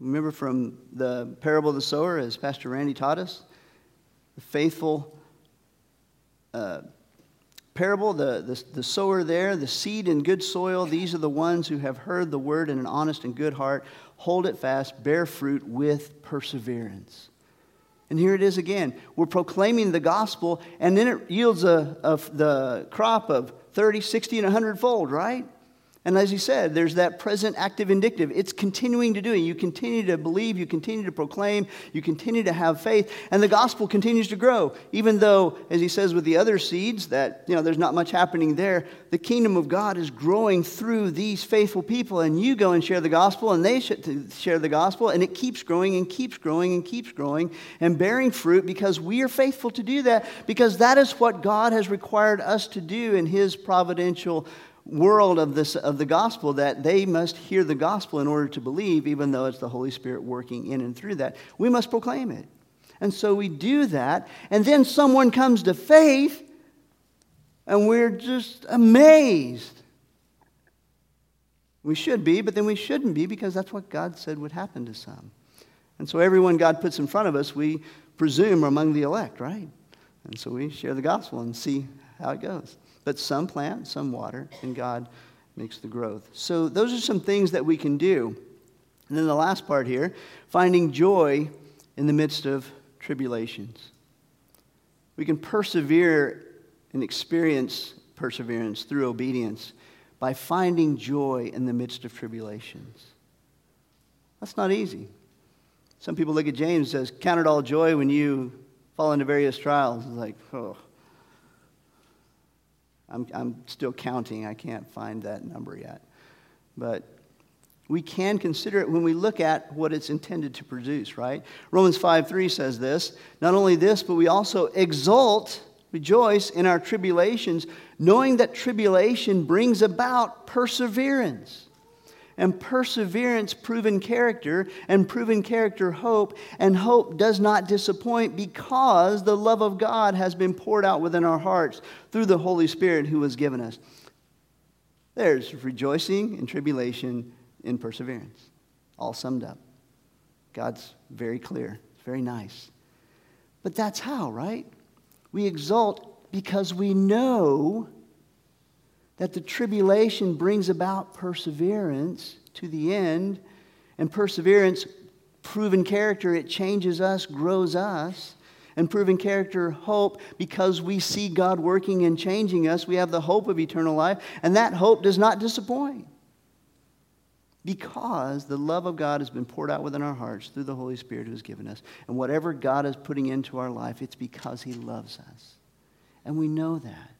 S1: Remember from the parable of the sower, as Pastor Randy taught us? The faithful uh, parable, the, the, the sower there, the seed in good soil, these are the ones who have heard the word in an honest and good heart, hold it fast, bear fruit with perseverance. And here it is again. We're proclaiming the gospel, and then it yields a, a, the crop of 30, 60, and 100 fold, right? And as he said, there's that present active indicative. It's continuing to do it. You continue to believe, you continue to proclaim, you continue to have faith, and the gospel continues to grow. Even though, as he says with the other seeds, that you know there's not much happening there, the kingdom of God is growing through these faithful people, and you go and share the gospel, and they share the gospel, and it keeps growing and keeps growing and keeps growing and bearing fruit because we are faithful to do that, because that is what God has required us to do in his providential world of, this, of the gospel that they must hear the gospel in order to believe, even though it's the Holy Spirit working in and through that. We must proclaim it. And so we do that, and then someone comes to faith, and we're just amazed. We should be, but then we shouldn't be because that's what God said would happen to some. And so everyone God puts in front of us, we presume are among the elect, right? And so we share the gospel and see how it goes. But some plant, some water, and God makes the growth. So those are some things that we can do. And then the last part here finding joy in the midst of tribulations. We can persevere and experience perseverance through obedience by finding joy in the midst of tribulations. That's not easy. Some people look at James and says, Count it all joy when you fall into various trials. It's like, oh, I'm, I'm still counting. I can't find that number yet. But we can consider it when we look at what it's intended to produce, right? Romans 5 3 says this. Not only this, but we also exult, rejoice in our tribulations, knowing that tribulation brings about perseverance and perseverance, proven character, and proven character, hope. And hope does not disappoint because the love of God has been poured out within our hearts through the Holy Spirit who was given us. There's rejoicing in tribulation in perseverance, all summed up. God's very clear, very nice. But that's how, right? We exult because we know that the tribulation brings about perseverance to the end. And perseverance, proven character, it changes us, grows us. And proven character, hope, because we see God working and changing us, we have the hope of eternal life. And that hope does not disappoint. Because the love of God has been poured out within our hearts through the Holy Spirit who has given us. And whatever God is putting into our life, it's because He loves us. And we know that.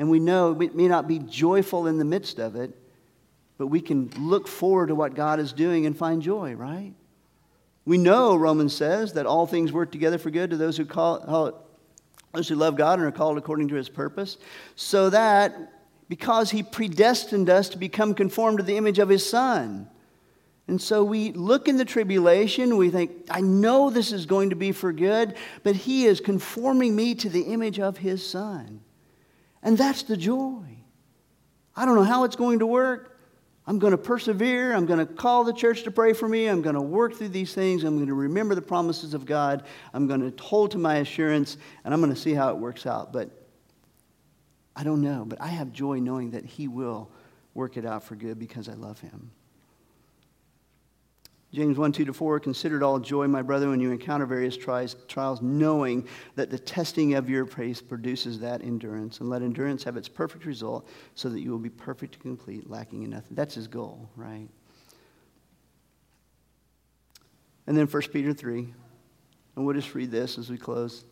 S1: And we know it may not be joyful in the midst of it, but we can look forward to what God is doing and find joy, right? We know, Romans says, that all things work together for good to those who call, those who love God and are called according to his purpose, so that because he predestined us to become conformed to the image of his son. And so we look in the tribulation, we think, I know this is going to be for good, but he is conforming me to the image of his son. And that's the joy. I don't know how it's going to work. I'm going to persevere. I'm going to call the church to pray for me. I'm going to work through these things. I'm going to remember the promises of God. I'm going to hold to my assurance, and I'm going to see how it works out. But I don't know. But I have joy knowing that He will work it out for good because I love Him. James 1 2 to 4 Consider it all joy, my brother, when you encounter various trials, trials, knowing that the testing of your faith produces that endurance. And let endurance have its perfect result so that you will be perfect and complete, lacking in nothing. That's his goal, right? And then 1 Peter 3. And we'll just read this as we close.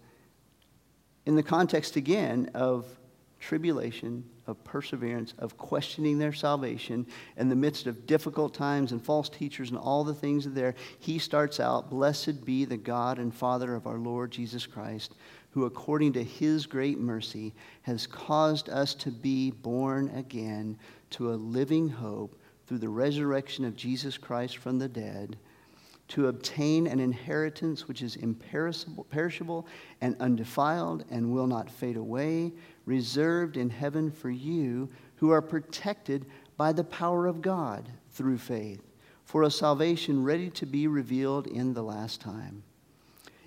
S1: In the context again of tribulation, of perseverance, of questioning their salvation. In the midst of difficult times and false teachers and all the things that there, he starts out, Blessed be the God and Father of our Lord Jesus Christ, who according to his great mercy has caused us to be born again to a living hope through the resurrection of Jesus Christ from the dead to obtain an inheritance which is imperishable and undefiled and will not fade away, reserved in heaven for you who are protected by the power of God through faith, for a salvation ready to be revealed in the last time.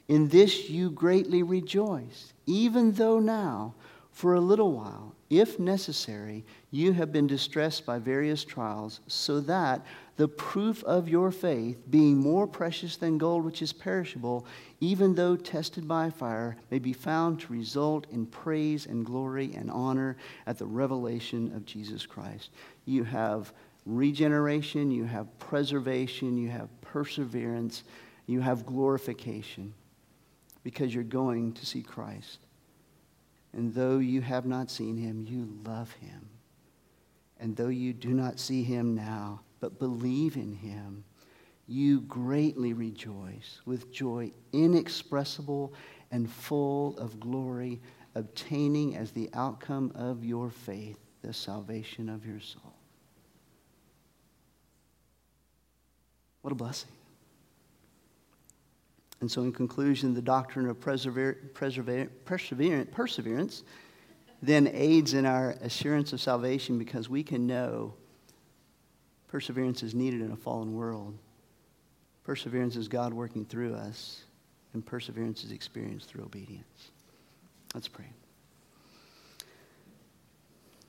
S1: In this you greatly rejoice, even though now, for a little while, if necessary, you have been distressed by various trials, so that the proof of your faith, being more precious than gold which is perishable, even though tested by fire, may be found to result in praise and glory and honor at the revelation of Jesus Christ. You have regeneration, you have preservation, you have perseverance, you have glorification because you're going to see Christ. And though you have not seen him, you love him. And though you do not see him now, but believe in him, you greatly rejoice with joy inexpressible and full of glory, obtaining as the outcome of your faith the salvation of your soul. What a blessing. And so, in conclusion, the doctrine of persever- persever- perseverance then aids in our assurance of salvation because we can know perseverance is needed in a fallen world. Perseverance is God working through us, and perseverance is experienced through obedience. Let's pray.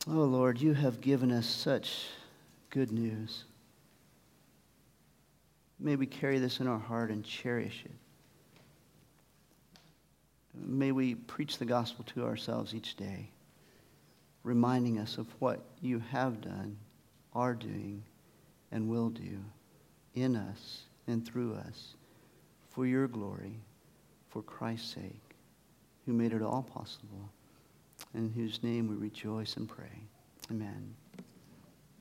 S1: Oh Lord, you have given us such good news. May we carry this in our heart and cherish it. May we preach the gospel to ourselves each day, reminding us of what you have done, are doing, and will do in us and through us for your glory, for Christ's sake, who made it all possible, in whose name we rejoice and pray. Amen.